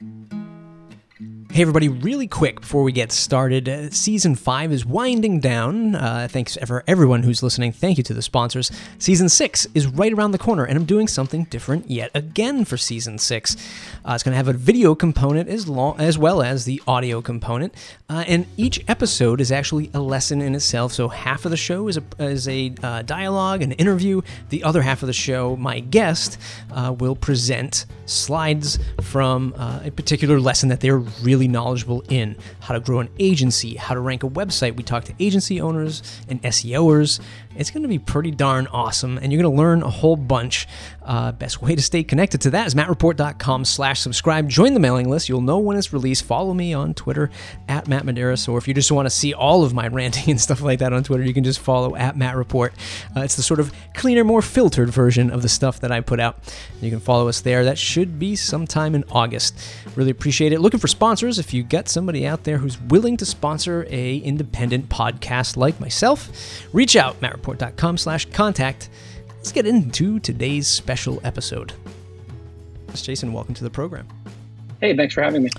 Mm-hmm. Hey, everybody, really quick before we get started. Uh, season 5 is winding down. Uh, thanks for everyone who's listening. Thank you to the sponsors. Season 6 is right around the corner, and I'm doing something different yet again for Season 6. Uh, it's going to have a video component as, long, as well as the audio component, uh, and each episode is actually a lesson in itself. So, half of the show is a, is a uh, dialogue, an interview. The other half of the show, my guest, will present slides from a particular lesson that they're really knowledgeable in how to grow an agency, how to rank a website. We talk to agency owners and SEOers. It's going to be pretty darn awesome, and you're going to learn a whole bunch. Uh, best way to stay connected to that is mattreport.com slash subscribe. Join the mailing list. You'll know when it's released. Follow me on Twitter at Matt Medeiros, or if you just want to see all of my ranting and stuff like that on Twitter, you can just follow at Matt Report. Uh, it's the sort of cleaner, more filtered version of the stuff that I put out. You can follow us there. That should be sometime in August. Really appreciate it. Looking for sponsors. If you get somebody out there who's willing to sponsor a independent podcast like myself, reach out, mattreport.com slash contact. Let's get into today's special episode. Jason, welcome to the program. Hey, thanks for having me.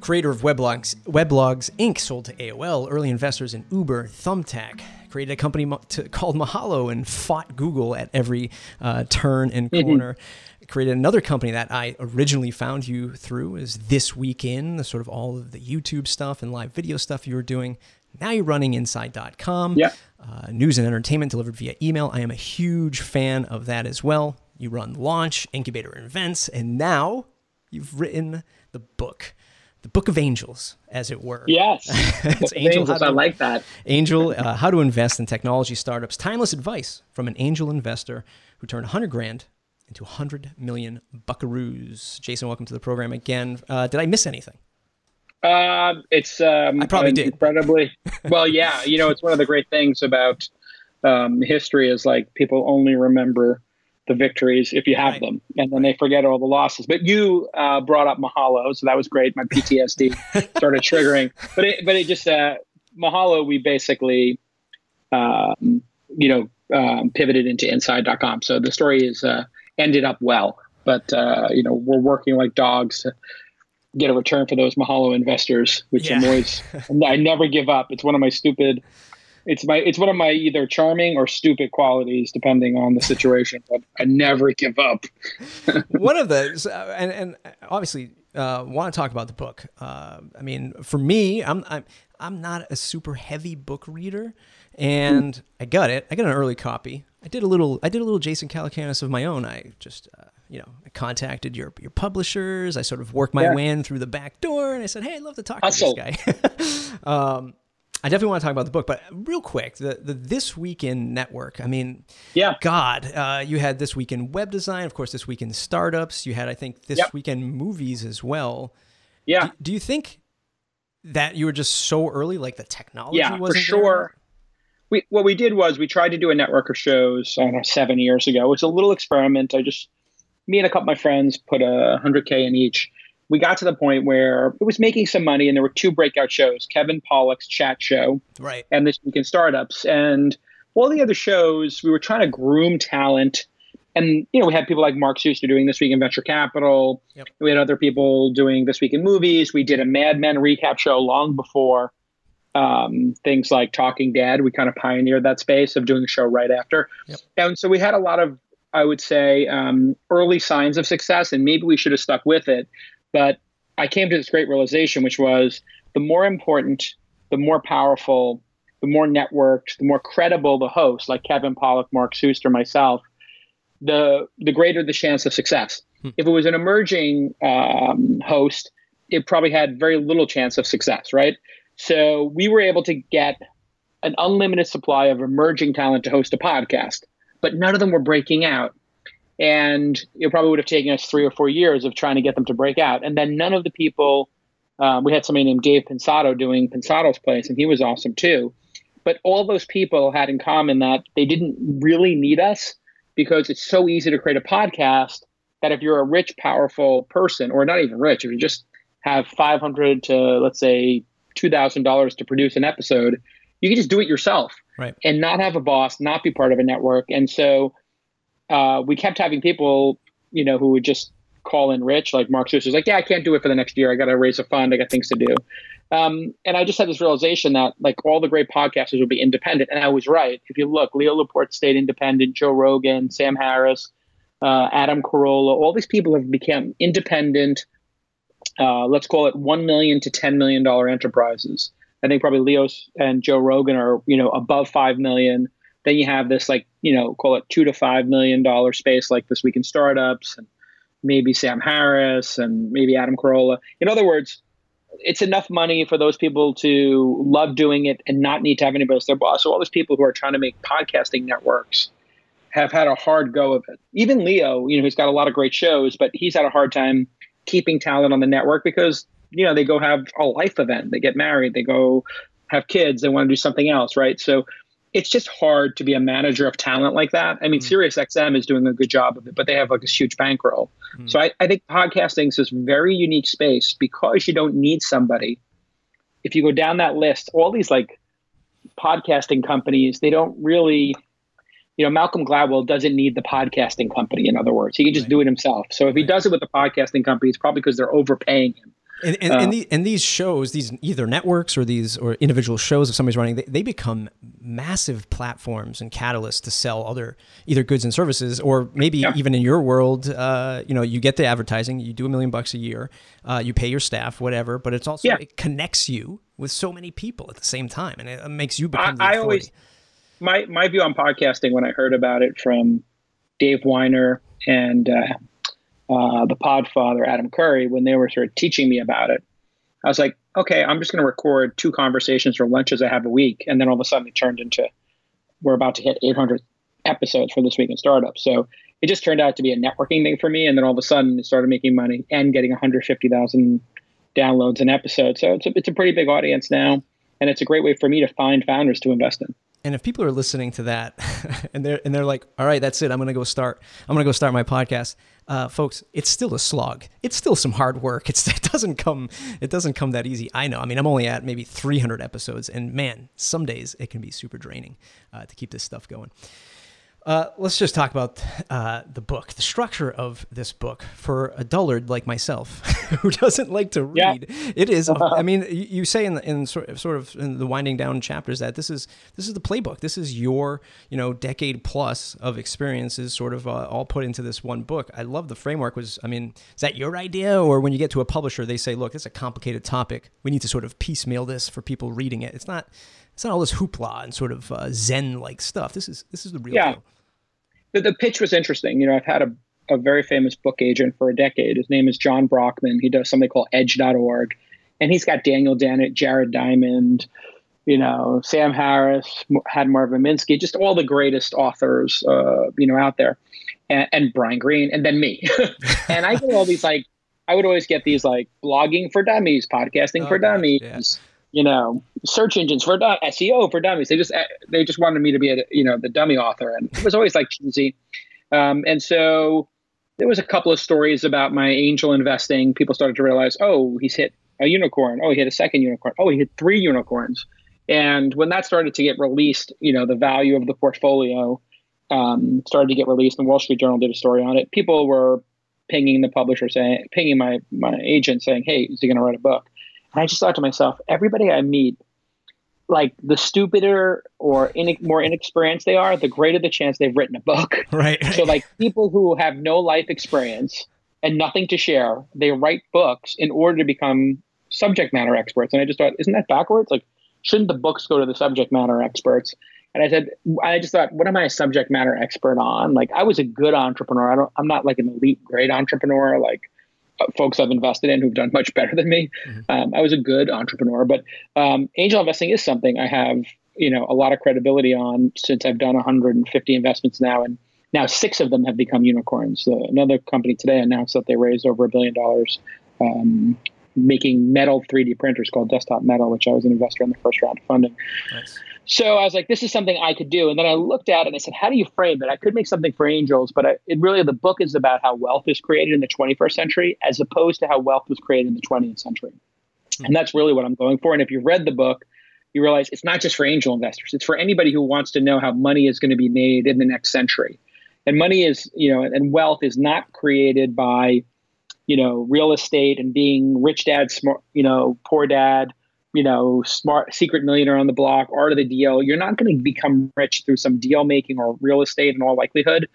Creator of Weblogs, Weblogs Inc., sold to AOL, early investors in Uber, Thumbtack, created a company to, called Mahalo and fought Google at every uh, turn and mm-hmm. corner. Mm-hmm. Created another company that I originally found you through is This Week In, the sort of all of the YouTube stuff and live video stuff you were doing. Now you're running inside.com. Yeah. Uh, news and entertainment delivered via email. I am a huge fan of that as well. You run Launch, Incubator Events, and now you've written the book, the Book of Angels, as it were. Yes. it's Angel. Angels, to, I like that. Angel, uh, how to invest in technology startups. Timeless advice from an angel investor who turned 100 grand into 100 million buckaroos. Jason, welcome to the program again. Uh, did I miss anything? Uh, it's um, I probably did incredibly well. Yeah, you know, it's one of the great things about um, history is like people only remember the victories if you have right. them, and then they forget all the losses. But you uh, brought up Mahalo, so that was great. My PTSD started triggering, but it, but it just uh, Mahalo. We basically, um, you know, um, pivoted into Inside.com. So the story is uh, ended up well, but uh, you know, we're working like dogs to get a return for those Mahalo investors, which yeah. I'm always I never give up. It's one of my stupid it's my it's one of my either charming or stupid qualities depending on the situation, but I never give up. one of those uh, and and obviously uh, want to talk about the book. Uh, I mean, for me, I'm I'm I'm not a super heavy book reader, and. I got it. I got an early copy. I did a little. I did a little Jason Calacanis of my own. I just uh, you know, I contacted your your publishers. I sort of worked my yeah. way in through the back door, and I said, "Hey, I'd love to talk Hustle. to this guy." um, I definitely want to talk about the book, but real quick, the, the This Week In Network. I mean, yeah, God, uh, you had This Week In Web Design, of course, This Week In Startups. You had, I think, This yep. Week in Movies as well. Yeah. Do, do, you think that you were just so early, like the technology yeah, wasn't for sure. There? We, what we did was we tried to do a network of shows, I don't know, seven years ago. It was a little experiment. I just, me and a couple of my friends put a 100K in each. We got to the point where it was making some money and there were two breakout shows kevin Pollak's chat show right. and this week in startups. And all the other shows we were trying to groom talent. And you know we had people like mark suster doing this week in venture capital. Yep. we had other people doing this week in movies. We did a mad men recap show long before um, things like talking dead. We kind of pioneered that space of doing a show right after. Yep. and so we had a lot of i would say um, early signs of success and maybe we should have stuck with it but I came to this great realization, which was the more important, the more powerful, the more networked, the more credible the host, like Kevin Pollak, Mark Suster, myself, the the greater the chance of success. Hmm. If it was an emerging um, host, it probably had very little chance of success, right? So we were able to get an unlimited supply of emerging talent to host a podcast, but none of them were breaking out. And it probably would have taken us three or four years of trying to get them to break out. And then none of the people, um, we had somebody named Dave Pensado doing Pensado's Place, and he was awesome too. But all those people had in common that they didn't really need us because it's so easy to create a podcast that if you're a rich, powerful person, or not even rich, if you just have 500 to let's say $2,000 to produce an episode, you can just do it yourself right. and not have a boss, not be part of a network. And so uh, we kept having people, you know, who would just call in rich. Like Mark Suster was like, yeah, I can't do it for the next year. I got to raise a fund. I got things to do. Um, and I just had this realization that like all the great podcasters would be independent. And I was right. If you look, Leo Laporte stayed independent, Joe Rogan, Sam Harris, uh, Adam Carolla, all these people have become independent. Uh, let's call it one million to ten million dollar enterprises. I think probably Leo's and Joe Rogan are you know above five million. Then you have this like you know call it two to five million dollar space like this week in startups and maybe Sam Harris and maybe Adam Carolla. In other words, it's enough money for those people to love doing it and not need to have anybody else their boss. So all those people who are trying to make podcasting networks have had a hard go of it. Even Leo, you know, he's got a lot of great shows, but he's had a hard time keeping talent on the network because you know they go have a life event, they get married, they go have kids, they want to do something else, right? So it's just hard to be a manager of talent like that. I mean, mm. SiriusXM is doing a good job of it, but they have like this huge bankroll. Mm. So I, I think podcasting is this very unique space because you don't need somebody. If you go down that list, all these like podcasting companies, they don't really, you know, Malcolm Gladwell doesn't need the podcasting company. In other words, he can just right. do it himself. So if right. he does it with the podcasting company, it's probably because they're overpaying him. And and, uh, and, the, and, these shows, these either networks or these or individual shows, if somebody's running, they, they, become massive platforms and catalysts to sell other either goods and services, or maybe yeah. even in your world, uh, you know, you get the advertising, you do a million bucks a year, uh, you pay your staff, whatever, but it's also yeah. it connects you with so many people at the same time, and it makes you become. I, I always my my view on podcasting when I heard about it from Dave Winer and uh, the Podfather Adam Curry when they were sort of teaching me about it. I was like, okay, I'm just going to record two conversations or lunches I have a week, and then all of a sudden it turned into we're about to hit 800 episodes for this week in startup. So it just turned out to be a networking thing for me, and then all of a sudden it started making money and getting 150,000 downloads an episode. So it's a, it's a pretty big audience now, and it's a great way for me to find founders to invest in. And if people are listening to that and they're and they're like, all right, that's it. I'm gonna go start. I'm gonna go start my podcast. Uh, folks, it's still a slog. It's still some hard work. It's, it doesn't come. It doesn't come that easy. I know. I mean, I'm only at maybe 300 episodes, and man, some days it can be super draining uh, to keep this stuff going. Uh, let's just talk about uh, the book, the structure of this book for a dullard like myself who doesn't like to read. Yeah. It is. I mean, you say in the, in sort of, sort of in the winding down chapters that this is this is the playbook. This is your you know decade plus of experiences, sort of uh, all put into this one book. I love the framework. Was I mean, is that your idea, or when you get to a publisher, they say, look, it's a complicated topic. We need to sort of piecemeal this for people reading it. It's not. It's not all this hoopla and sort of uh, Zen like stuff. This is this is the real yeah. deal the, the pitch was interesting. You know, I've had a, a very famous book agent for a decade. His name is John Brockman. He does something called edge.org. And he's got Daniel Dennett, Jared Diamond, you know, Sam Harris, had Marvin Minsky, just all the greatest authors, uh, you know, out there, and, and Brian Greene, and then me. and I get all these like, I would always get these like blogging for dummies, podcasting oh, for dummies, yeah you know, search engines for SEO for dummies. They just they just wanted me to be a you know the dummy author, and it was always like cheesy. Um, and so there was a couple of stories about my angel investing. People started to realize, oh, he's hit a unicorn. Oh, he hit a second unicorn. Oh, he hit three unicorns. And when that started to get released, you know, the value of the portfolio um, started to get released. And Wall Street Journal did a story on it. People were pinging the publisher, saying, pinging my my agent, saying, "Hey, is he going to write a book?" And I just thought to myself, everybody I meet, like the stupider or in, more inexperienced they are, the greater the chance they've written a book. Right. so like people who have no life experience and nothing to share, they write books in order to become subject matter experts. And I just thought, isn't that backwards? Like, shouldn't the books go to the subject matter experts? And I said, I just thought, what am I a subject matter expert on? Like, I was a good entrepreneur. I don't, I'm not like an elite great entrepreneur. Like, folks I've invested in who've done much better than me. Mm-hmm. Um, I was a good entrepreneur, but um, angel investing is something I have, you know, a lot of credibility on since I've done 150 investments now, and now six of them have become unicorns. Uh, another company today announced that they raised over a billion dollars. Um, making metal 3D printers called Desktop Metal, which I was an investor in the first round of funding. Nice. So I was like, this is something I could do. And then I looked at it and I said, how do you frame it? I could make something for angels, but I, it really, the book is about how wealth is created in the 21st century as opposed to how wealth was created in the 20th century. Mm-hmm. And that's really what I'm going for. And if you read the book, you realize it's not just for angel investors, it's for anybody who wants to know how money is going to be made in the next century. And money is, you know, and wealth is not created by you know, real estate and being rich dad, smart, you know, poor dad, you know, smart secret millionaire on the block, art of the deal. You're not going to become rich through some deal making or real estate in all likelihood.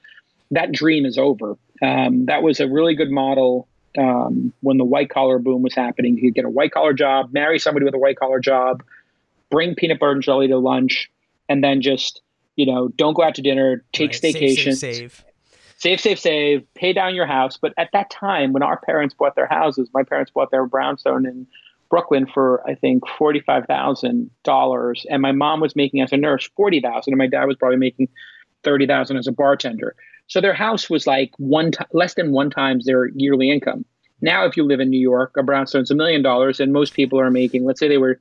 That dream is over. Um, that was a really good model um, when the white collar boom was happening. You could get a white collar job, marry somebody with a white collar job, bring peanut butter and jelly to lunch, and then just you know don't go out to dinner, take right. staycations, save, save, save, save, save, pay down your house. But at that time, when our parents bought their houses, my parents bought their brownstone in Brooklyn for I think forty five thousand dollars, and my mom was making as a nurse forty thousand, and my dad was probably making thirty thousand as a bartender. So their house was like one t- less than one times their yearly income. Now, if you live in New York, a brownstone's a million dollars, and most people are making, let's say they were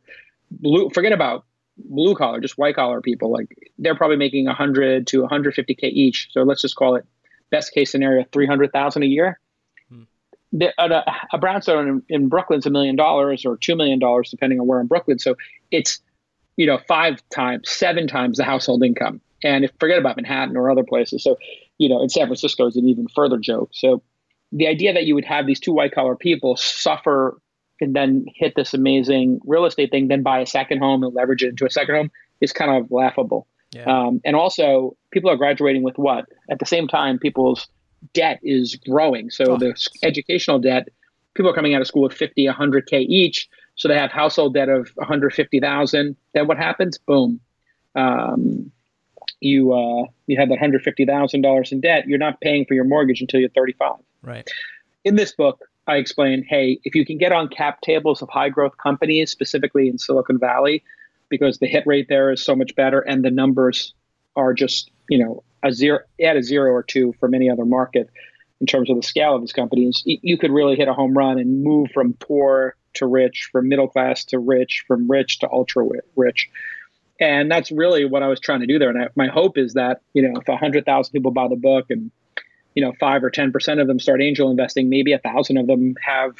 blue. Forget about blue collar, just white collar people. Like they're probably making 100 to 150k each. So let's just call it best case scenario 300,000 a year. Hmm. The, a, a, brownstone in, in Brooklyn's a million dollars or two million dollars, depending on where in Brooklyn. So it's you know five times, seven times the household income. And if forget about Manhattan or other places. So you know in San Francisco is an even further joke. So the idea that you would have these two white collar people suffer and then hit this amazing real estate thing, then buy a second home and leverage it into a second home is kind of laughable. Yeah. Um, and also, people are graduating with what? At the same time, people's debt is growing. So oh. the educational debt, people are coming out of school with 50, 100K each. So they have household debt of 150,000. Then what happens? Boom. Um, you uh, you have that $150,000 in debt. You're not paying for your mortgage until you're 35. Right. In this book, I explain, hey, if you can get on cap tables of high growth companies, specifically in Silicon Valley, because the hit rate there is so much better and the numbers are just, you know, a zero at a zero or two from any other market in terms of the scale of these companies, you could really hit a home run and move from poor to rich, from middle class to rich, from rich to ultra rich. And that's really what I was trying to do there. And I, my hope is that, you know, if 100,000 people buy the book and you know five or ten percent of them start angel investing maybe a thousand of them have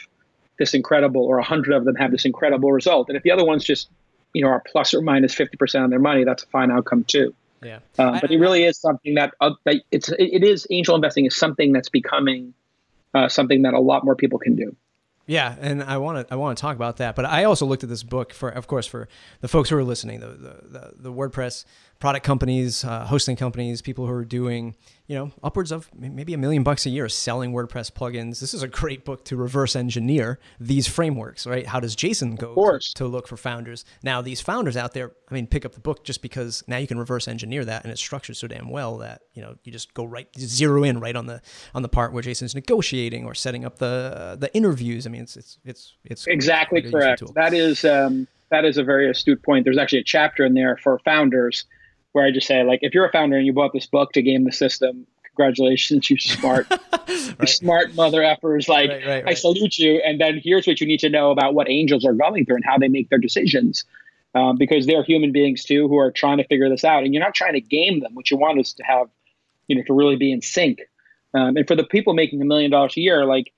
this incredible or a hundred of them have this incredible result and if the other ones just you know are plus or minus 50% of their money that's a fine outcome too yeah. Um, but it really is something that, uh, that it's it, is angel investing is something that's becoming uh, something that a lot more people can do. Yeah, and I want to I want to talk about that, but I also looked at this book for, of course, for the folks who are listening, the the, the, the WordPress product companies, uh, hosting companies, people who are doing you know, upwards of maybe a million bucks a year selling WordPress plugins. This is a great book to reverse engineer these frameworks, right? How does Jason go to, to, look for founders? Now, these founders out there, I mean, pick up the book just because now you can reverse engineer that and it's structured so damn well that, you know, you just go right zero in right on the on the part where Jason's negotiating or setting up the uh, the interviews. I mean, it's it's it's it's exactly correct. That is um that is a very astute point. There's actually a chapter in there for founders where I just say, like, if you're a founder and you bought this book to game the system, congratulations, you smart, right. smart mother effers. Like, right, right, I salute you. And then here's what you need to know about what angels are going through and how they make their decisions. Um, because they're human beings too who are trying to figure this out. And you're not trying to game them. What you want is to have, you know, to really be in sync. Um, and for the people making a million dollars a year, like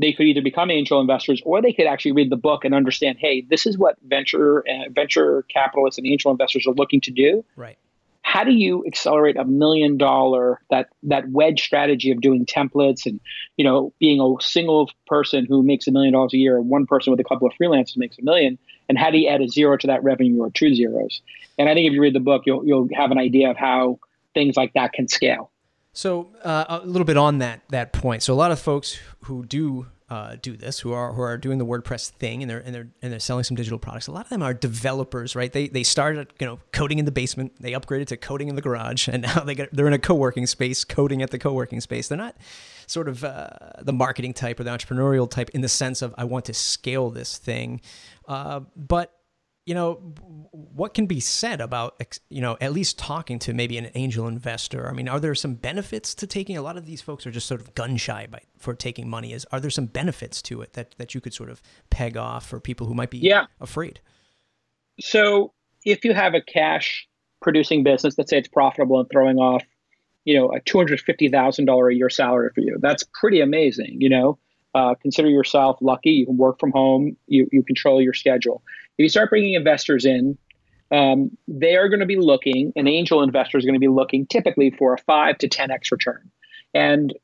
they could either become angel investors or they could actually read the book and understand, hey, this is what venture uh, venture capitalists and angel investors are looking to do. Right. How do you accelerate a million dollar that that wedge strategy of doing templates and you know being a single person who makes a million dollars a year, and one person with a couple of freelancers makes a million, and how do you add a zero to that revenue or two zeros? And I think if you read the book, you'll you'll have an idea of how things like that can scale. So uh, a little bit on that that point. So a lot of folks who do uh, do this, who are who are doing the WordPress thing, and they're and they're and they're selling some digital products. A lot of them are developers, right? They they started you know coding in the basement, they upgraded to coding in the garage, and now they get they're in a co-working space, coding at the co-working space. They're not sort of uh, the marketing type or the entrepreneurial type in the sense of I want to scale this thing, uh, but you know, what can be said about, you know, at least talking to maybe an angel investor? I mean, are there some benefits to taking? A lot of these folks are just sort of gun shy by, for taking money. Is are there some benefits to it that that you could sort of peg off for people who might be yeah. afraid? So, if you have a cash producing business, let's say it's profitable and throwing off, you know, a two hundred fifty thousand dollar a year salary for you, that's pretty amazing. You know, uh, consider yourself lucky. You can work from home. You you control your schedule if you start bringing investors in, um, they are going to be looking, an angel investor is going to be looking typically for a five to 10x return. And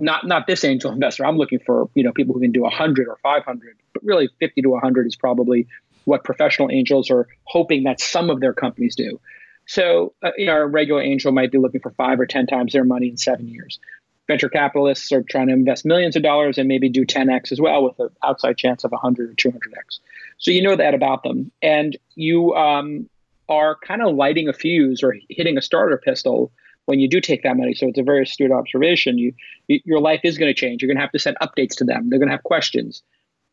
not not this angel investor. I'm looking for you know people who can do 100 or 500, but really 50 to 100 is probably what professional angels are hoping that some of their companies do. So, uh, you know, a regular angel might be looking for five or 10 times their money in seven years. Venture capitalists are trying to invest millions of dollars and maybe do 10x as well with an outside chance of 100 or 200x. So you know that about them. And you um, are kind of lighting a fuse or hitting a starter pistol when you do take that money. So it's a very astute observation. You, you your life is going to change. You're going to have to send updates to them. They're going to have questions.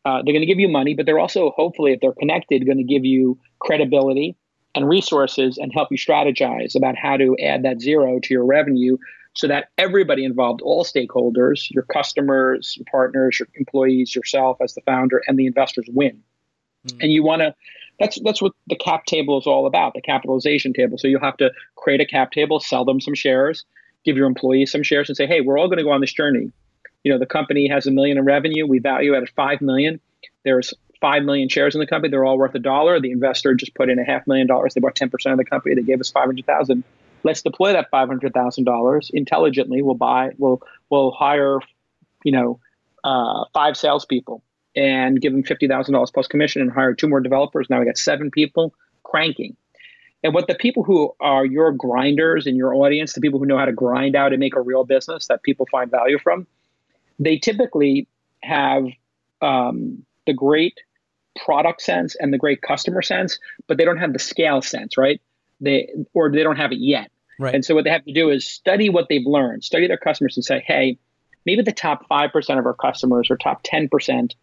Uh, they're going to give you money, but they're also hopefully, if they're connected, going to give you credibility and resources and help you strategize about how to add that zero to your revenue so that everybody involved, all stakeholders, your customers, your partners, your employees, yourself as the founder, and the investors win. Mm. And you want to that's that's what the cap table is all about, the capitalization table. So you'll have to create a cap table, sell them some shares, give your employees some shares and say, "Hey, we're all going to go on this journey." You know, the company has a million in revenue, we value it at 5 million. There's 5 million shares in the company, they're all worth a dollar. The investor just put in a half million dollars. They bought 10% of the company, they gave us 500,000. Let's deploy that $500,000 intelligently. We'll buy, we'll we'll hire, you know, uh, five salespeople and give them $50,000 plus commission and hire two more developers. Now we got seven people cranking. And what the people who are your grinders in your audience, the people who know how to grind out and make a real business that people find value from, they typically have um, the great product sense and the great customer sense, but they don't have the scale sense, right? They or they don't have it yet. Right. And so what they have to do is study what they've learned, study their customers, and say, hey, maybe the top five percent of our customers or top ten percent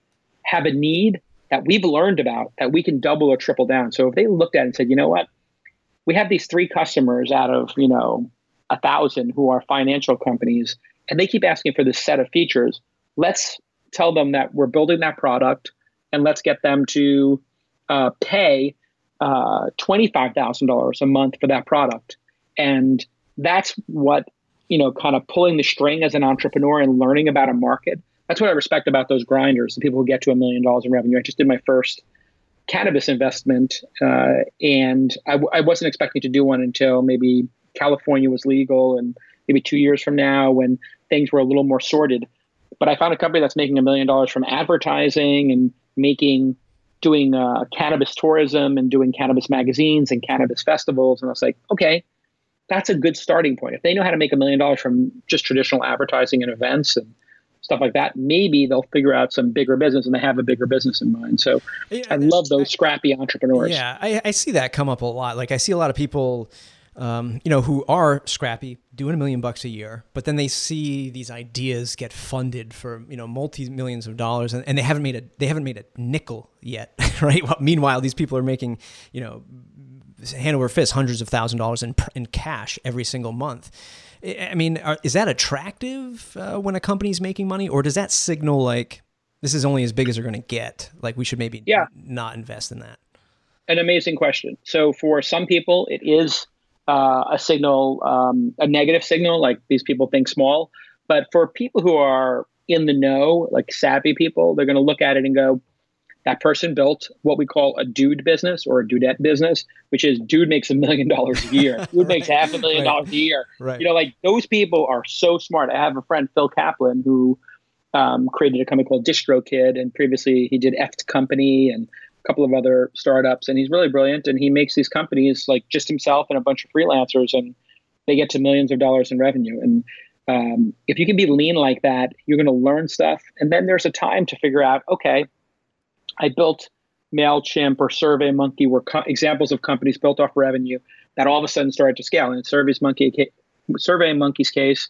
have a need that we've learned about that we can double or triple down. So if they looked at it and said, you know what, we have these three customers out of, you know, a thousand who are financial companies, and they keep asking for this set of features. Let's tell them that we're building that product and let's get them to uh, pay uh, $25,000 a month for that product. And that's what, you know, kind of pulling the string as an entrepreneur and learning about a market that's what I respect about those grinders, the people who get to a million dollars in revenue. I just did my first cannabis investment, uh, and I w- I wasn't expecting to do one until maybe California was legal, and maybe two years from now when things were a little more sorted. But I found a company that's making a million dollars from advertising and making doing uh, cannabis tourism and doing cannabis magazines and cannabis festivals, and I was like, okay, that's a good starting point. If they know how to make a million dollars from just traditional advertising and events and stuff like that, maybe they'll figure out some bigger business and they have a bigger business in mind. So yeah, I love those scrappy entrepreneurs. Yeah, I, I, see that come up a lot. Like I see a lot of people, um, you know, who are scrappy, doing a million bucks a year, but then they see these ideas get funded for you know multi millions of dollars, and, and they haven't made a they haven't made a nickel yet, right? Well, meanwhile, these people are making you know hand over fist hundreds of thousand dollars in in cash every single month I mean, are, is that attractive uh, when a company's making money, or does that signal like this is only as big as they're going to get? Like we should maybe yeah. not invest in that. An amazing question. So for some people, it is uh, a signal, um, a negative signal, like these people think small. But for people who are in the know, like savvy people, they're going to look at it and go, that person built what we call a dude business or a dudette business, which is dude makes a million dollars a year. Dude right. makes half a million right. dollars a year. Right. You know, like those people are so smart. I have a friend, Phil Kaplan, who um, created a company called DistroKid, and previously he did F'd Company and a couple of other startups. And he's really brilliant. And he makes these companies like just himself and a bunch of freelancers, and they get to millions of dollars in revenue. And um, if you can be lean like that, you're going to learn stuff. And then there's a time to figure out, okay, I built MailChimp or SurveyMonkey were co- examples of companies built off revenue that all of a sudden started to scale. SurveyMonkey, SurveyMonkey's case,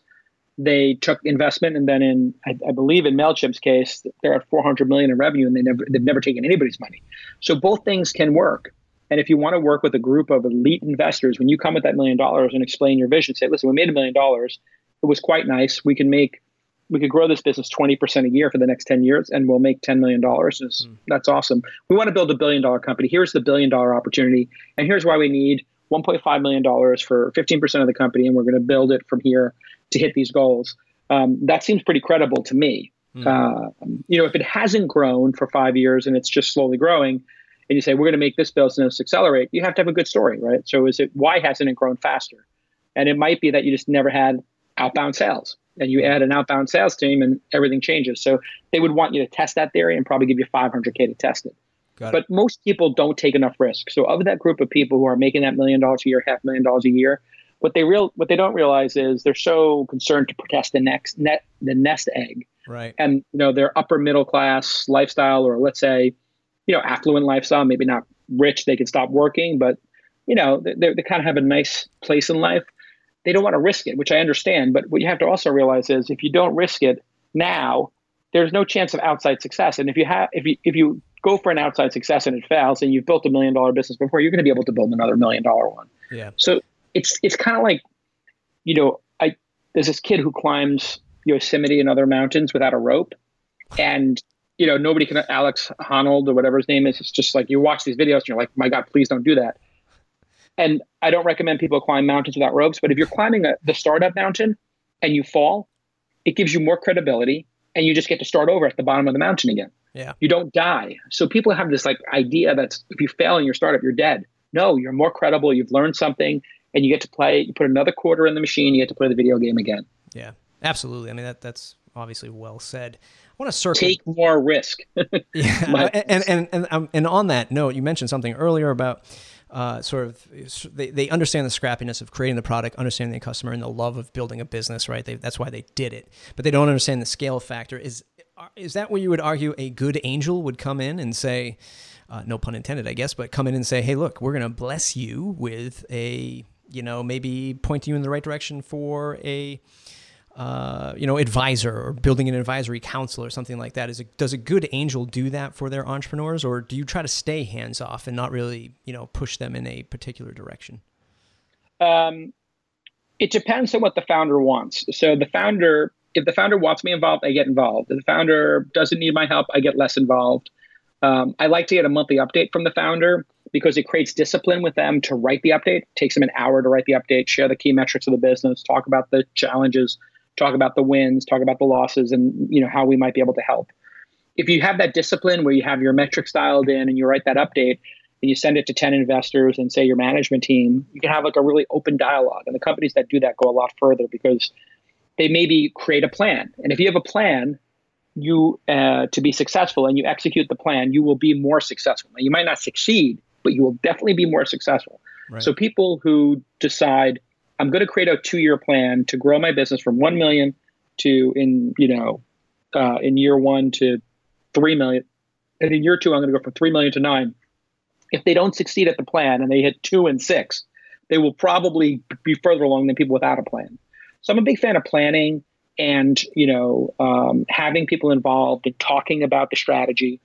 they took investment, and then in I, I, believe in Mailchimp's case, they're at 400 million in revenue, and they never they've never taken anybody's money. So both things can work. And if you want to work with a group of elite investors, when you come with that million dollars and explain your vision, say, listen, we made a million dollars. It was quite nice. We can make we could grow this business 20% a year for the next 10 years and we'll make $10 million. Mm. That's awesome. We want to build a billion dollar company. Here's the billion dollar opportunity. And here's why we need $1.5 million for 15% of the company. And we're going to build it from here to hit these goals. Um, that seems pretty credible to me. Mm. Uh, you know, if it hasn't grown for five years and it's just slowly growing, and you say we're going to make this business accelerate, you have to have a good story, right? So is it why hasn't it grown faster? And it might be that you just never had outbound sales. And you add an outbound sales team and everything changes. So they would want you to test that theory and probably give you 500K to test it. Got but it. most people don't take enough risk. So of that group of people who are making that million dollars a year, half million dollars a year, what they real what they don't realize is they're so concerned to protect the next net the nest egg. Right. And you know, their upper middle class lifestyle or let's say, you know, affluent lifestyle, maybe not rich, they can stop working, but you know, they, they kind of have a nice place in life. They don't want to risk it, which I understand. But what you have to also realize is if you don't risk it now, there's no chance of outside success. And if you have, if you if you go for an outside success and it fails, and you've built a million dollar business before, you're going to be able to build another million dollar one. Yeah. So it's it's kind of like, you know, I there's this kid who climbs Yosemite and other mountains without a rope, and you know nobody can Alex Honnold or whatever his name is. It's just like you watch these videos and you're like, my God, please don't do that. And I don't recommend people climb mountains without ropes, but if you're climbing a, the startup mountain and you fall, it gives you more credibility and you just get to start over at the bottom of the mountain again. Yeah. You don't die. So people have this like idea that if you fail in your startup, you're dead. No, you're more credible. You've learned something and you get to play, you put another quarter in the machine, you get to play the video game again. Yeah, absolutely. I mean, that that's obviously well said. I want to circle. Take more risk. yeah. and, and, and, um, and on that note, you mentioned something earlier about uh, sort of they, they understand the scrappiness of creating the product, understanding the customer, and the love of building a business. Right? They, that's why they did it, but they don't understand the scale factor. Is is that where you would argue a good angel would come in and say, uh, no pun intended, I guess, but come in and say, hey, look, we're going to bless you with a you know maybe point you in the right direction for a uh, you know, advisor or building an advisory council or something like that. Is it, does a good angel do that for their entrepreneurs, or do you try to stay hands off and not really, you know, push them in a particular direction? Um, it depends on what the founder wants. So the founder, if the founder wants me involved, I get involved. If the founder doesn't need my help, I get less involved. Um, I like to get a monthly update from the founder because it creates discipline with them to write the update. It takes them an hour to write the update, share the key metrics of the business, talk about the challenges, talk about the wins, talk about the losses, and you know how we might be able to help. If you have that discipline where you have your metrics dialed in and you write that update and you send it to 10 investors and say your management team, you can have like a really open dialogue. And the companies that do that go a lot further because they maybe create a plan. And if you have a plan, you uh, to be successful and you execute the plan, you will be more successful. Now, you might not succeed, but you will definitely be more successful. Right. So people who decide I'm going to create a two year plan to grow my business from 1 million to in, you know, uh, in year one to 3 million. And in year two, I'm going to go from 3 million to nine. If they don't succeed at the plan and they hit two and six, they will probably be further along than people without a plan. So I'm a big fan of planning and, you know, um, having people involved and talking about the strategy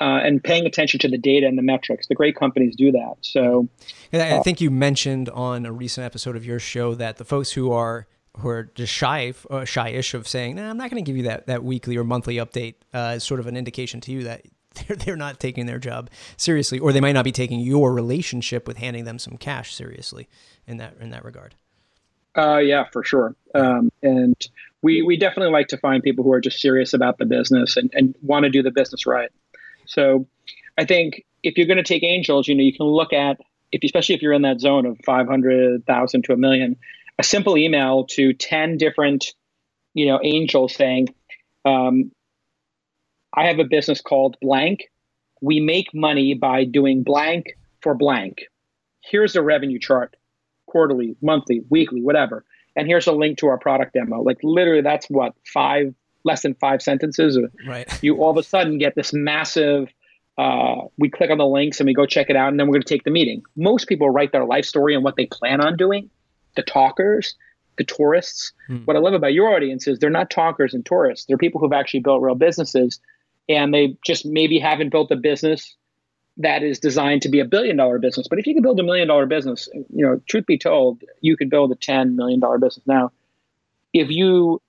uh, and paying attention to the data and the metrics. The great companies do that. So, and I, uh, think you mentioned on a recent episode of your show that the folks who are who are just shy, uh, shyish of saying, "No, nah, I'm not going to give you that that weekly or monthly update," uh, is sort of an indication to you that they're they're not taking their job seriously, or they might not be taking your relationship with handing them some cash seriously in that in that regard. Uh, yeah, for sure. Um, and we we definitely like to find people who are just serious about the business and, and want to do the business right. So I think if you're going to take angels, you know, you can look at if especially if you're in that zone of 500,000 to a million, a simple email to 10 different, you know, angels saying, um, I have a business called blank. We make money by doing blank for blank. Here's a revenue chart, quarterly, monthly, weekly, whatever. And here's a link to our product demo. Like literally, that's what five less than five sentences. Right. You all of a sudden get this massive. Uh, we click on the links and we go check it out, and then we're going to take the meeting. Most people write their life story and what they plan on doing. The talkers, the tourists. Hmm. What I love about your audience is they're not talkers and tourists. They're people who've actually built real businesses, and they just maybe haven't built a business that is designed to be a billion dollar business. But if you can build a million dollar business, you know, truth be told, you can build a ten million dollar business now. If you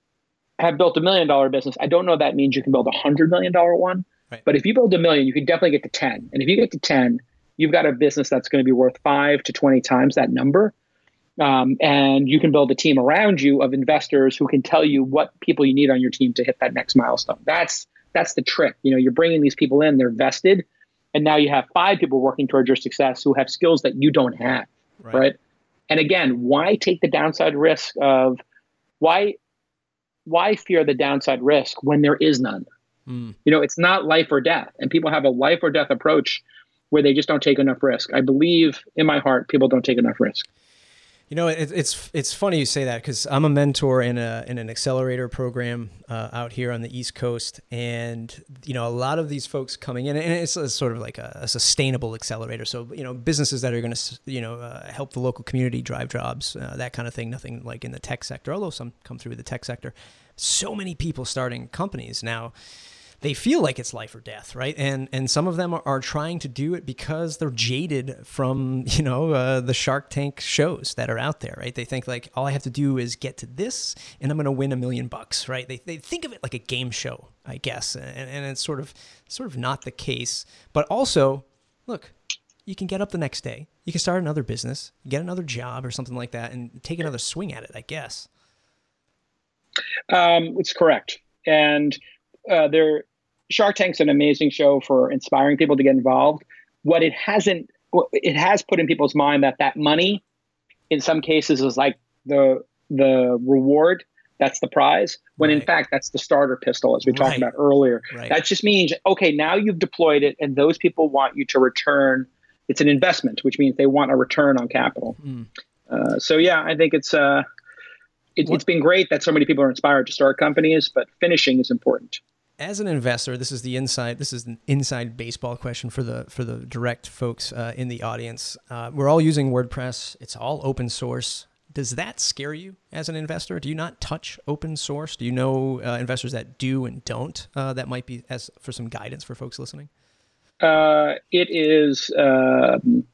have built a million dollar business, I don't know that means you can build a hundred million dollar one. Right. But if you build a million, you can definitely get to 10. And if you get to 10, you've got a business that's going to be worth five to 20 times that number. Um, and you can build a team around you of investors who can tell you what people you need on your team to hit that next milestone. That's that's the trick. You know, you're bringing these people in, they're vested, and now you have five people working towards your success who have skills that you don't have, right? right? And again, why take the downside risk of why why fear the downside risk when there is none? Mm. You know, it's not life or death, and people have a life or death approach where they just don't take enough risk. I believe in my heart people don't take enough risk. You know, it, it's it's funny you say that because I'm a mentor in a in an accelerator program uh, out here on the East Coast, and you know, a lot of these folks coming in, and it's a, sort of like a, a, sustainable accelerator. So you know, businesses that are going to you know uh, help the local community drive jobs, uh, that kind of thing. Nothing like in the tech sector, although some come through the tech sector. So many people starting companies now they feel like it's life or death, right? And and some of them are, are trying to do it because they're jaded from you know uh, the Shark Tank shows that are out there, right? They think like all I have to do is get to this, and I'm going to win a million bucks, right? They they think of it like a game show, I guess, and, and it's sort of sort of not the case. But also, look, you can get up the next day, you can start another business, get another job or something like that, and take another swing at it, I guess. Um, it's correct, and uh, there Shark Tank's an amazing show for inspiring people to get involved. What it hasn't, it has put in people's mind that that money, in some cases, is like the the reward. That's the prize. When right. in fact, that's the starter pistol, as we talked right. about earlier. Right. That just means okay, now you've deployed it, and those people want you to return. It's an investment, which means they want a return on capital. Mm. Uh, so yeah, I think it's uh, it, has been great that so many people are inspired to start companies, but finishing is important as an investor, this is the inside. This is an inside baseball question for the for the direct folks uh, in the audience. Uh, we're all using WordPress. It's all open source. Does that scare you as an investor? Do you not touch open source? Do you know uh, investors that do and don't? Uh, that might be as for some guidance for folks listening. Uh, it is um,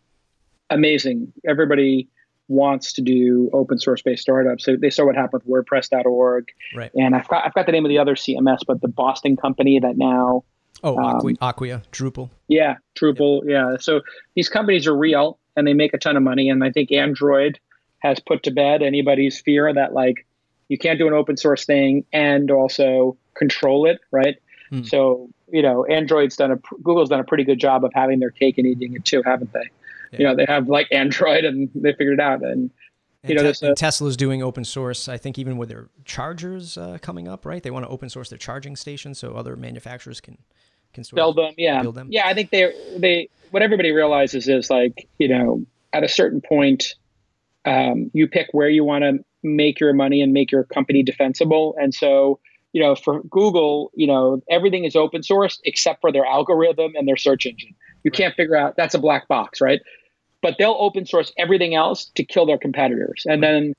amazing. Everybody wants to do open source based startups. So they saw what happened with WordPress.org. Right. And I've got, I've got the name of the other CMS, but the Boston company that now. Oh, um, Acquia, Drupal. Yeah, Drupal. Yeah. So these companies are real and they make a ton of money. And I think Android has put to bed anybody's fear that like you can't do an open source thing and also control it, right? Hmm. So you know, Android's done a Google's done a pretty good job of having their cake and eating it too, haven't they? Yeah. You know, they have like Android and they figured it out. And, you know, te- Tesla's doing open source. I think even with their chargers uh, coming up, right? They want to open source their charging stations so other manufacturers can can sell them. Yeah, build them. Yeah, I think they they what everybody realizes is like you know at a certain point, um, you pick where you want to make your money and make your company defensible, and so you know for Google, you know everything is open source except for their algorithm and their search engine. You can't figure out that's a black box, right? But they'll open source everything else to kill their competitors. And then,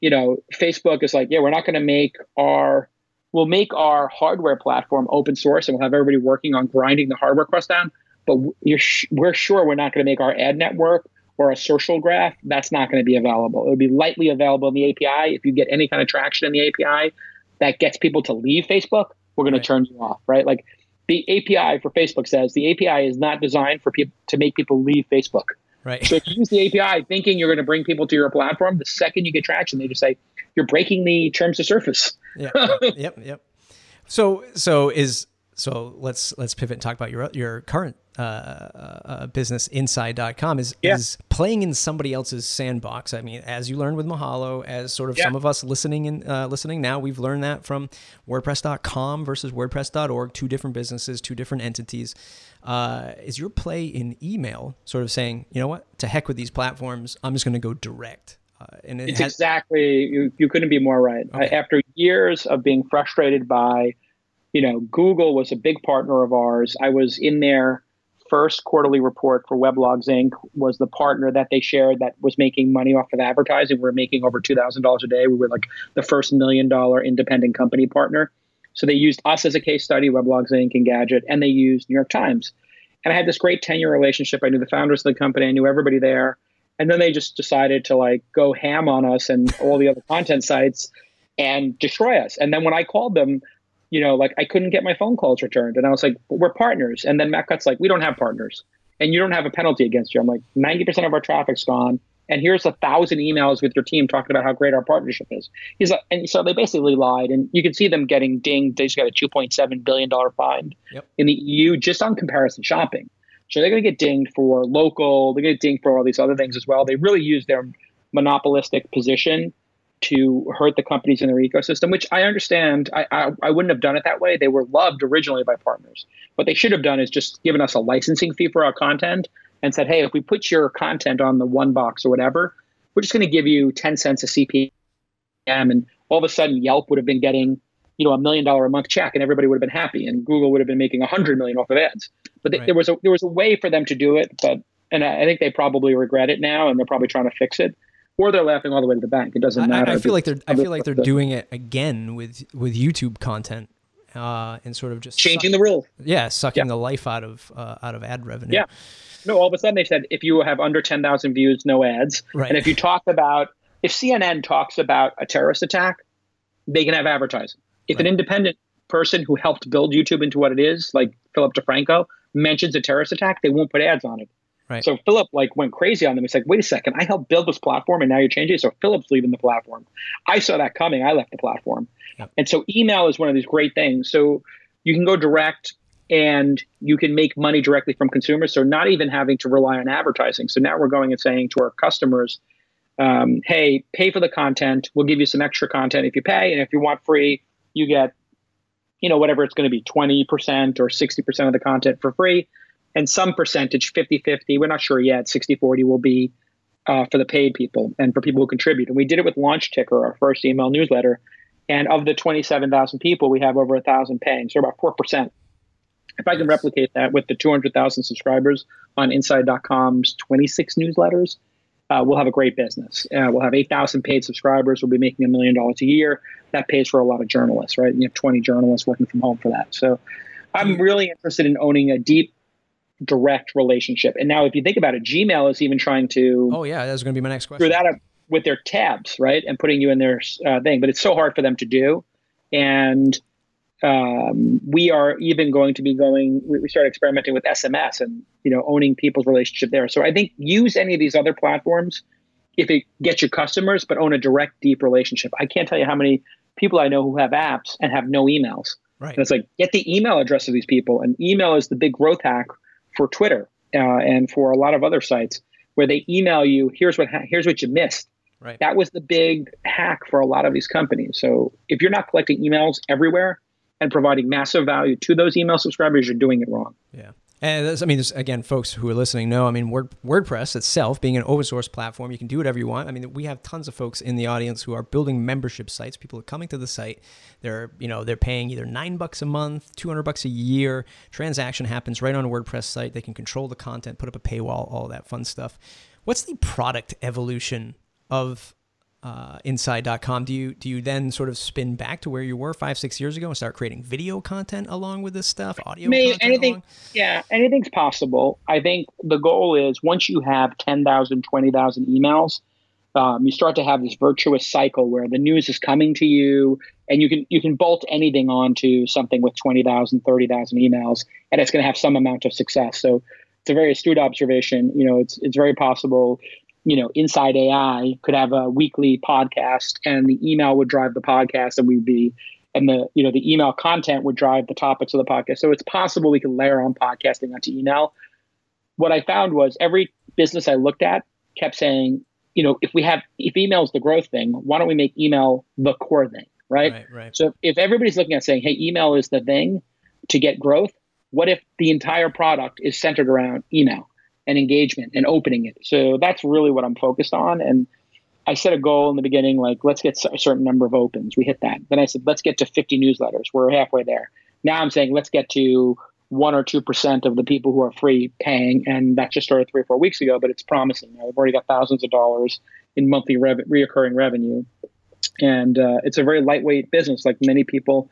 you know, Facebook is like, yeah, we're not going to make our we'll make our hardware platform open source and we'll have everybody working on grinding the hardware cost down. But sh- we're sure we're not going to make our ad network or a social graph. That's not going to be available. It'll be lightly available in the API. If you get any kind of traction in the API that gets people to leave Facebook, we're going right. to turn you off, right? Like the API for Facebook says the API is not designed for people to make people leave Facebook. Right. So if you use the API thinking you're going to bring people to your platform, the second you get traction, they just say you're breaking the terms of service. Yeah. yep. Yep. So so is so let's let's pivot and talk about your your current uh, uh, businessinside.com is yeah. is playing in somebody else's sandbox. I mean, as you learned with Mahalo, as sort of yeah. some of us listening and uh, listening now, we've learned that from WordPress.com versus WordPress.org, two different businesses, two different entities. Uh, is your play in email sort of saying, you know what, to heck with these platforms, I'm just going to go direct. Uh, and it it's has- exactly you, you couldn't be more right. Okay. after years of being frustrated by, you know, Google was a big partner of ours. I was in there first quarterly report for Weblogs Inc. was the partner that they shared that was making money off of advertising. We were making over two thousand dollars a day. We were like the first million dollar independent company partner. So they used us as a case study, Weblogs Inc. and Gadget, and they used New York Times. And I had this great 10 year relationship. I knew the founders of the company, I knew everybody there. And then they just decided to like go ham on us and all the other content sites and destroy us. And then when I called them, you know, like I couldn't get my phone calls returned. And I was like, we're partners. And then Matt Cutts like, we don't have partners. And you don't have a penalty against you. I'm like, 90% of our traffic's gone. And here's a thousand emails with your team talking about how great our partnership is. He's like, and so they basically lied. And you can see them getting dinged. They just got a $2.7 billion fine yep. in the EU just on comparison shopping. So they're going to get dinged for local. They're going to get dinged for all these other things as well. They really use their monopolistic position to hurt the companies in their ecosystem, which I understand. I, I, I, wouldn't have done it that way. They were loved originally by partners. What they should have done is just given us a licensing fee for our content and said, hey, if we put your content on the one box or whatever, we're just going to give you 10 cents a CPM. And all of a sudden, Yelp would have been getting you know a million dollar a month check and everybody would have been happy and google would have been making a hundred million off of ads but right. there was a there was a way for them to do it but and I, I think they probably regret it now and they're probably trying to fix it or they're laughing all the way to the bank. It doesn't matter. I, I feel like they're I feel like they're doing it again with with YouTube content uh, and sort of just changing suck, the rules. Yeah, sucking yeah. the life out of uh, out of ad revenue. Yeah. No, all of a sudden they said if you have under ten thousand views, no ads. Right. And if you talk about if CNN talks about a terrorist attack, they can have advertising. If right. an independent person who helped build YouTube into what it is, like Philip DeFranco, mentions a terrorist attack, they won't put ads on it. Right. So Philip like went crazy on them. He's like, wait a second, I helped build this platform and now you're changing it. So Philip's leaving the platform. I saw that coming. I left the platform. Yep. And so email is one of these great things. So you can go direct and you can make money directly from consumers. So not even having to rely on advertising. So now we're going and saying to our customers, um, hey, pay for the content. We'll give you some extra content if you pay. And if you want free, you get, you know, whatever it's going to be, 20% or 60% of the content for free and some percentage 50-50 we're not sure yet 60-40 will be uh, for the paid people and for people who contribute and we did it with launch ticker our first email newsletter and of the 27000 people we have over 1000 paying so about 4% if i can replicate that with the 200000 subscribers on inside.com's 26 newsletters uh, we'll have a great business. Uh, we'll have 8,000 paid subscribers. We'll be making a million dollars a year. That pays for a lot of journalists, right? And you have 20 journalists working from home for that. So I'm really interested in owning a deep direct relationship. And now, if you think about it, Gmail is even trying to. Oh yeah, that's going to be my next question. Screw that up with their tabs, right, and putting you in their uh, thing. But it's so hard for them to do, and um, we are even going to be going. We start experimenting with SMS and you know owning people's relationship there. So I think use any of these other platforms if it gets your customers, but own a direct, deep relationship. I can't tell you how many people I know who have apps and have no emails. Right. And it's like get the email address of these people, and email is the big growth hack for Twitter uh, and for a lot of other sites where they email you, here's what ha- here's what you missed. Right. That was the big hack for a lot of these companies. So if you're not collecting emails everywhere and providing massive value to those email subscribers, you're doing it wrong. Yeah. And I mean, this, again, folks who are listening know. I mean, Word, WordPress itself, being an open source platform, you can do whatever you want. I mean, we have tons of folks in the audience who are building membership sites. People are coming to the site. They're, you know, they're paying either nine bucks a month, two hundred bucks a year. Transaction happens right on a WordPress site. They can control the content, put up a paywall, all that fun stuff. What's the product evolution of uh, inside.com do you do you then sort of spin back to where you were five six years ago and start creating video content along with this stuff audio Maybe anything along? yeah anything's possible. I think the goal is once you have 10000 20000 emails um, you start to have this virtuous cycle where the news is coming to you and you can you can bolt anything onto something with 20000 30000 emails and it's going to have some amount of success. So it's a very astute observation. You know it's it's very possible you know, Inside AI could have a weekly podcast and the email would drive the podcast and we'd be, and the, you know, the email content would drive the topics of the podcast. So it's possible we could layer on podcasting onto email. What I found was every business I looked at kept saying, you know, if we have, if email is the growth thing, why don't we make email the core thing? Right. right, right. So if everybody's looking at saying, hey, email is the thing to get growth, what if the entire product is centered around email? And engagement and opening it. So that's really what I'm focused on. And I set a goal in the beginning, like let's get a certain number of opens. We hit that. Then I said, let's get to 50 newsletters. We're halfway there. Now I'm saying let's get to one or two percent of the people who are free paying, and that just started three or four weeks ago. But it's promising. Now, we've already got thousands of dollars in monthly rev- reoccurring revenue, and uh, it's a very lightweight business. Like many people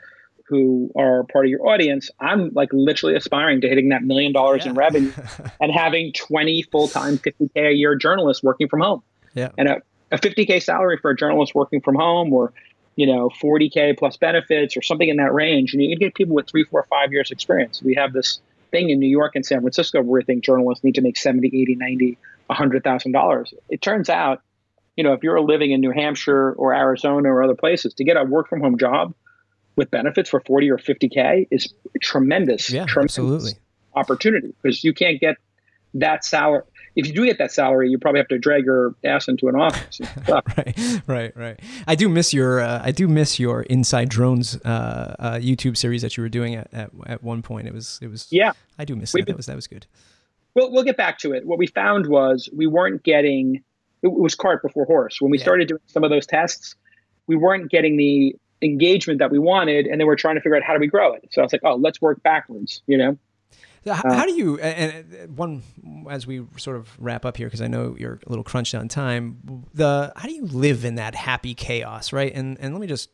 who are part of your audience, I'm like literally aspiring to hitting that million dollars yeah. in revenue and having 20 full time, 50K a year journalists working from home. Yeah. And a, a 50K salary for a journalist working from home or, you know, 40K plus benefits or something in that range. And you can get people with three, four, five years experience. We have this thing in New York and San Francisco where we think journalists need to make 70, 80, 90, $100,000. It turns out, you know, if you're living in New Hampshire or Arizona or other places, to get a work from home job – with benefits for 40 or 50K is tremendous. Yeah, tremendous absolutely. Opportunity because you can't get that salary. if you do get that salary, you probably have to drag your ass into an office. right, right, right. I do miss your uh, I do miss your Inside Drones uh, uh, YouTube series that you were doing at, at, at one point. It was it was yeah. I do miss that. that was that was good. We'll we'll get back to it. What we found was we weren't getting it was cart before horse when we yeah. started doing some of those tests. We weren't getting the engagement that we wanted, and then we're trying to figure out how do we grow it. So I was like, oh, let's work backwards. You know. So how, uh, how, do you and one as we sort of wrap up here because I know you're a little crunched on time. The how do you live in that happy chaos, right? And and let me just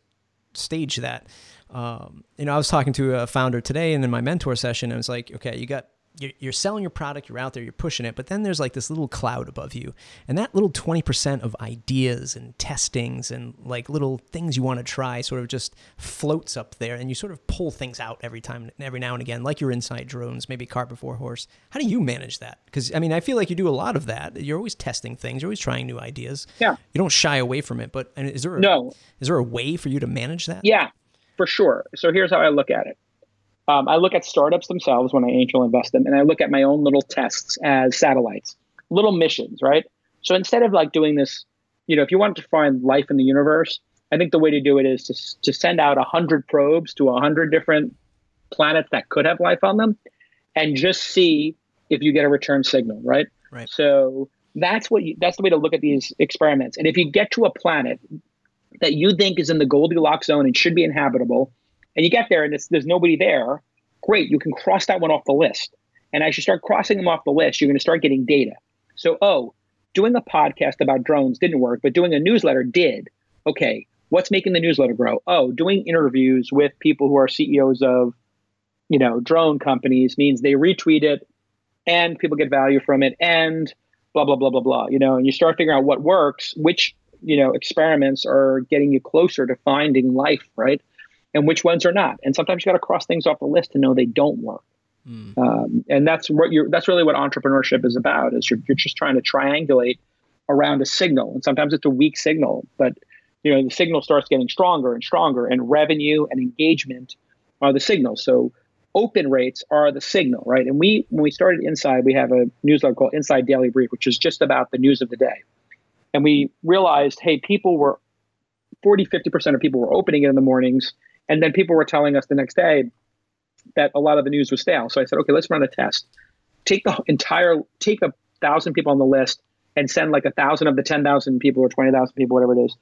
stage that. Um, you know, I was talking to a founder today, and in my mentor session, I was like, okay, you got you're, you're selling your product, you're out there, you're pushing it, but then there's like this little cloud above you. And that little 20% of ideas and testings and like little things you want to try sort of just floats up there and you sort of pull things out every time, every now and again, like your inside drones, maybe cart before horse. How do you manage that? Because I mean, I feel like you do a lot of that. You're always testing things, you're always trying new ideas. Yeah. You don't shy away from it, but is there a, no. is there a way for you to manage that? Yeah, for sure. So here's how I look at it. Um, I look at startups themselves when I angel invest them, and I look at my own little tests as satellites, little missions, right? So instead of like doing this, you know, if you wanted to find life in the universe, I think the way to do it is to, to send out 100 probes to 100 different planets that could have life on them and just see if you get a return signal, right? Right. So that's what you, that's the way to look at these experiments. And if you get to a planet that you think is in the Goldilocks zone and should be inhabitable, and you get there and there's nobody there, great, you can cross that one off the list. And as you start crossing them off the list, you're going to start getting data. So, oh, doing a podcast about drones didn't work, but doing a newsletter did. Okay, what's making the newsletter grow? Oh, doing interviews with people who are CEOs of, you know, drone companies means they retweet it and people get value from it and blah blah blah blah blah. You know, and you start figuring out what works, which you know experiments are getting you closer to finding life, right? And which ones are not. And sometimes you got to cross things off the list to know they don't work. Mm. Um, and that's what you're. That's really what entrepreneurship is about. Is you're, you're just trying to triangulate around a signal, and sometimes it's a weak signal, but you know the signal starts getting stronger and stronger, and revenue and engagement are the signals. So open rates are the signal, right? And we, when we started Inside, we have a newsletter called Inside Daily Brief, which is just about the news of the day. And we realized, hey, people were 40, 50% of people were opening it in the mornings and then people were telling us the next day that a lot of the news was stale. So I said, okay, let's run a test. Take the entire, take a thousand people on the list and send like a thousand of the 10,000 people or 20,000 people, whatever it is,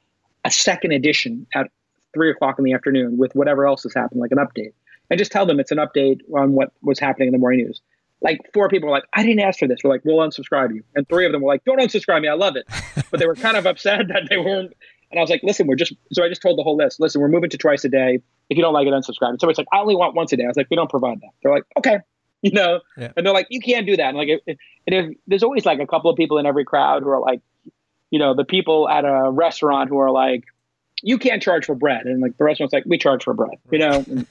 a second edition at three o'clock in the afternoon with whatever else has happened, like an update. And just tell them it's an update on what was happening in the morning news. Like four people were like, I didn't ask for this. We're like, we'll unsubscribe you. And three of them were like, don't unsubscribe me. I love it. But they were kind of upset that they weren't and I was like, listen, we're just, so I just told the whole list, listen, we're moving to twice a day. If you don't like it, unsubscribe. And somebody's like, I only want once a day. I was like, we don't provide that. They're like, okay, you know, yeah. and they're like, you can't do that. And like, and if, there's always like a couple of people in every crowd who are like, you know, the people at a restaurant who are like, you can't charge for bread. And like the restaurant's like, we charge for bread, you know?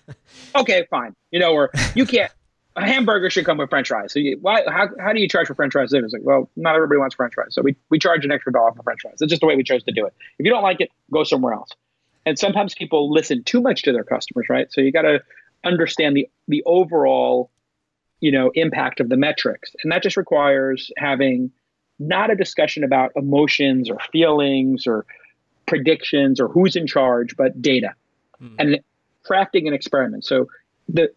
Okay, fine. You know, or you can't, a hamburger should come with French fries. So you, why? How, how do you charge for French fries? It's like, well, not everybody wants French fries, so we we charge an extra dollar for French fries. It's just the way we chose to do it. If you don't like it, go somewhere else. And sometimes people listen too much to their customers, right? So you got to understand the the overall, you know, impact of the metrics, and that just requires having not a discussion about emotions or feelings or predictions or who's in charge, but data hmm. and crafting an experiment. So the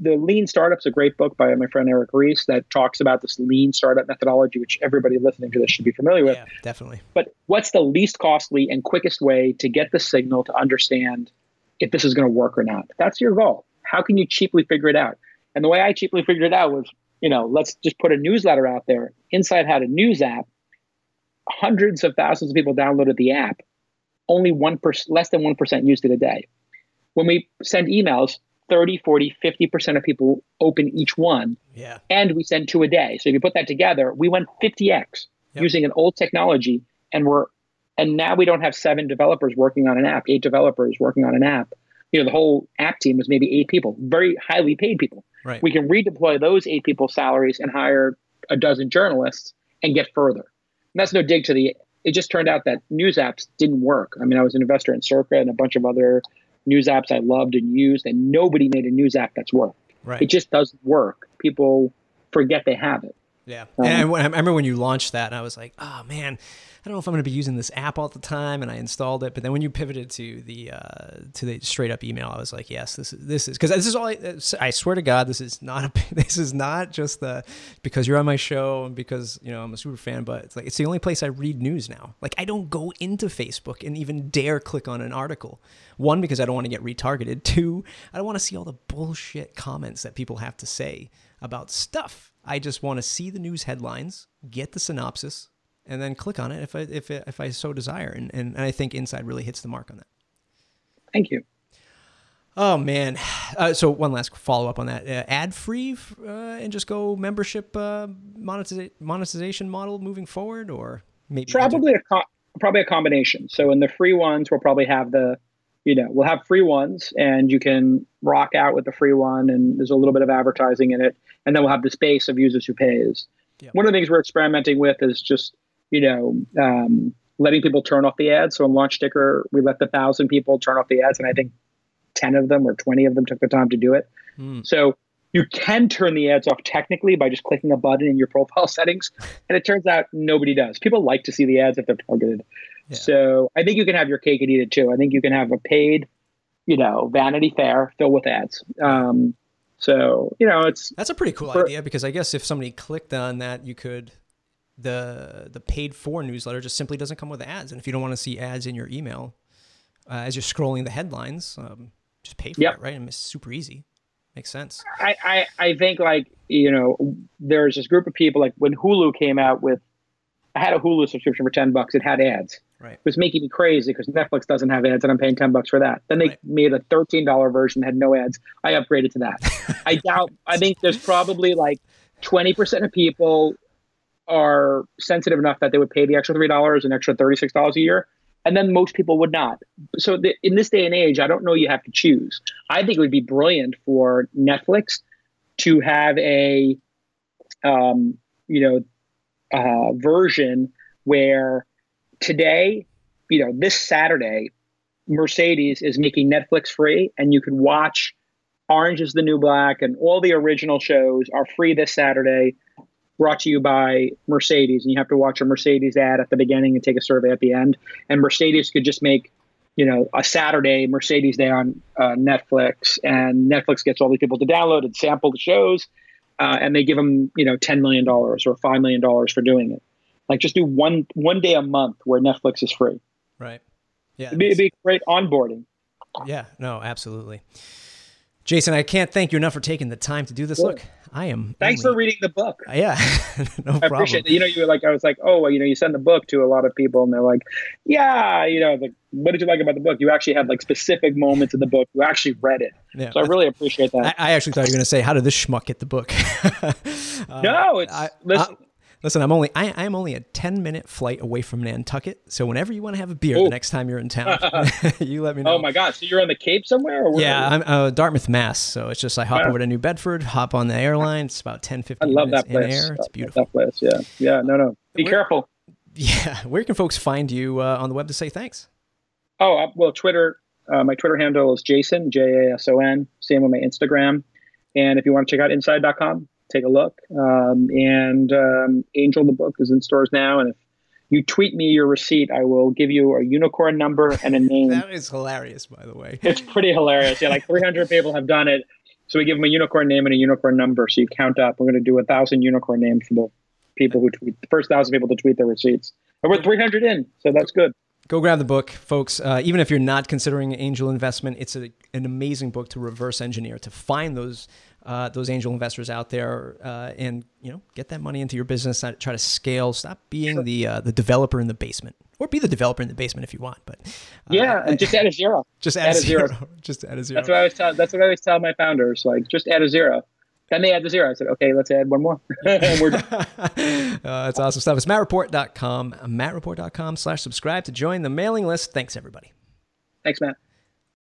the lean startup's a great book by my friend eric ries that talks about this lean startup methodology which everybody listening to this should be familiar with. Yeah, definitely. But what's the least costly and quickest way to get the signal to understand if this is going to work or not? That's your goal. How can you cheaply figure it out? And the way i cheaply figured it out was you know let's just put a newsletter out there. Inside had a news app. Hundreds of thousands of people downloaded the app. Only one percent less than 1% used it a day. When we send emails 30, 40, 50% of people open each one. Yeah. And we send two a day. So if you put that together, we went 50x yep. using an old technology and we're and now we don't have seven developers working on an app, eight developers working on an app. You know, the whole app team was maybe eight people, very highly paid people. Right. We can redeploy those eight people's salaries and hire a dozen journalists and get further. And that's no dig to the it just turned out that news apps didn't work. I mean, I was an investor in Circa and a bunch of other news apps I loved and used, and nobody made a news app that's worked. Right. It just doesn't work. People forget they have it. Yeah, um, and I, I remember when you launched that, and I was like, oh man, I don't know if I'm going to be using this app all the time, and I installed it. But then when you pivoted to the uh, to the straight up email, I was like, yes, this is this is because this is all. I, I, swear to God, this is not a this is not just the because you're on my show and because you know I'm a super fan, but it's like it's the only place I read news now. Like I don't go into Facebook and even dare click on an article. One because I don't want to get retargeted. Two, I don't want to see all the bullshit comments that people have to say about stuff I just want to see the news headlines, get the synopsis, and then click on it if I if if I so desire. And, and, and I think Inside really hits the mark on that. Thank you. Oh man! Uh, so one last follow up on that: uh, ad free uh, and just go membership uh, monetiza- monetization model moving forward, or maybe probably a co- probably a combination. So in the free ones, we'll probably have the you know we'll have free ones, and you can rock out with the free one, and there's a little bit of advertising in it and then we'll have this base of users who pays. Yep. One of the things we're experimenting with is just you know um, letting people turn off the ads. So in Launchticker, we let the thousand people turn off the ads, and I think ten of them or twenty of them took the time to do it. Mm. So you can turn the ads off technically by just clicking a button in your profile settings, and it turns out nobody does. People like to see the ads if they're targeted. Yeah. So I think you can have your cake and eat it too. I think you can have a paid, you know, Vanity Fair filled with ads. Um, so you know, it's that's a pretty cool for, idea because I guess if somebody clicked on that, you could the the paid for newsletter just simply doesn't come with ads, and if you don't want to see ads in your email uh, as you're scrolling the headlines, um, just pay for yep. it, right? And it's super easy. Makes sense. I, I I think like you know, there's this group of people like when Hulu came out with, I had a Hulu subscription for ten bucks. It had ads. Right. It was making me crazy because Netflix doesn't have ads and I'm paying 10 bucks for that. Then they right. made a $13 version had no ads. I upgraded to that. I doubt, I think there's probably like 20% of people are sensitive enough that they would pay the extra $3 and extra $36 a year. And then most people would not. So the, in this day and age, I don't know you have to choose. I think it would be brilliant for Netflix to have a, um, you know, uh, version where today, you know, this Saturday, Mercedes is making Netflix free, and you can watch Orange is the New Black and all the original shows are free this Saturday, brought to you by Mercedes. And you have to watch a Mercedes ad at the beginning and take a survey at the end. And Mercedes could just make, you know, a Saturday Mercedes Day on uh, Netflix, and Netflix gets all these people to download and sample the shows, uh, and they give them, you know, ten million dollars or five million dollars for doing it. Like just do one one day a month where Netflix is free. Right. Yeah. It'd be, it'd be great onboarding. Yeah. No. Absolutely. Jason, I can't thank you enough for taking the time to do this. Look, I am. Thanks only... for reading the book. Yeah, no I problem. appreciate it. You know, you were like, I was like, oh, well, you know, you send the book to a lot of people, and they're like, yeah, you know, like, what did you like about the book? You actually had like specific moments in the book. You actually read it. Yeah, so I really appreciate that. I, I actually thought you were going to say, how did this schmuck get the book? uh, no, it's I, listen. Listen, I'm only I, I am only a 10 minute flight away from Nantucket. So whenever you want to have a beer Ooh. the next time you're in town, you let me know. Oh my God! So you're on the Cape somewhere? yeah, I'm uh, Dartmouth, Mass. So it's just I hop wow. over to New Bedford, hop on the airline. It's about 10, 15 I love minutes that place. in air. It's beautiful. That place, yeah, yeah. No, no. Be where, careful. Yeah, where can folks find you uh, on the web to say thanks? Oh uh, well, Twitter. Uh, my Twitter handle is Jason J A S O N. Same with my Instagram. And if you want to check out inside.com, take a look. Um, and um, Angel the book is in stores now, and if you tweet me your receipt, I will give you a unicorn number and a name. that is hilarious, by the way. It's pretty hilarious. Yeah, like 300 people have done it. So we give them a unicorn name and a unicorn number. So you count up. We're going to do a thousand unicorn names for the people who tweet the first thousand people to tweet their receipts. And we're 300 in, so that's good. Go grab the book, folks. Uh, even if you're not considering angel investment, it's a, an amazing book to reverse engineer to find those uh, those angel investors out there uh, and you know get that money into your business try to scale stop being sure. the uh, the developer in the basement or be the developer in the basement if you want but uh, yeah just add a zero just add, add a zero. zero. just add a zero that's what i always tell that's what i always tell my founders like just add a zero then they add the zero. I said, okay, let's add one more. We're done. uh, that's awesome stuff. It's mattreport.com, mattreport.com slash subscribe to join the mailing list. Thanks, everybody. Thanks, Matt.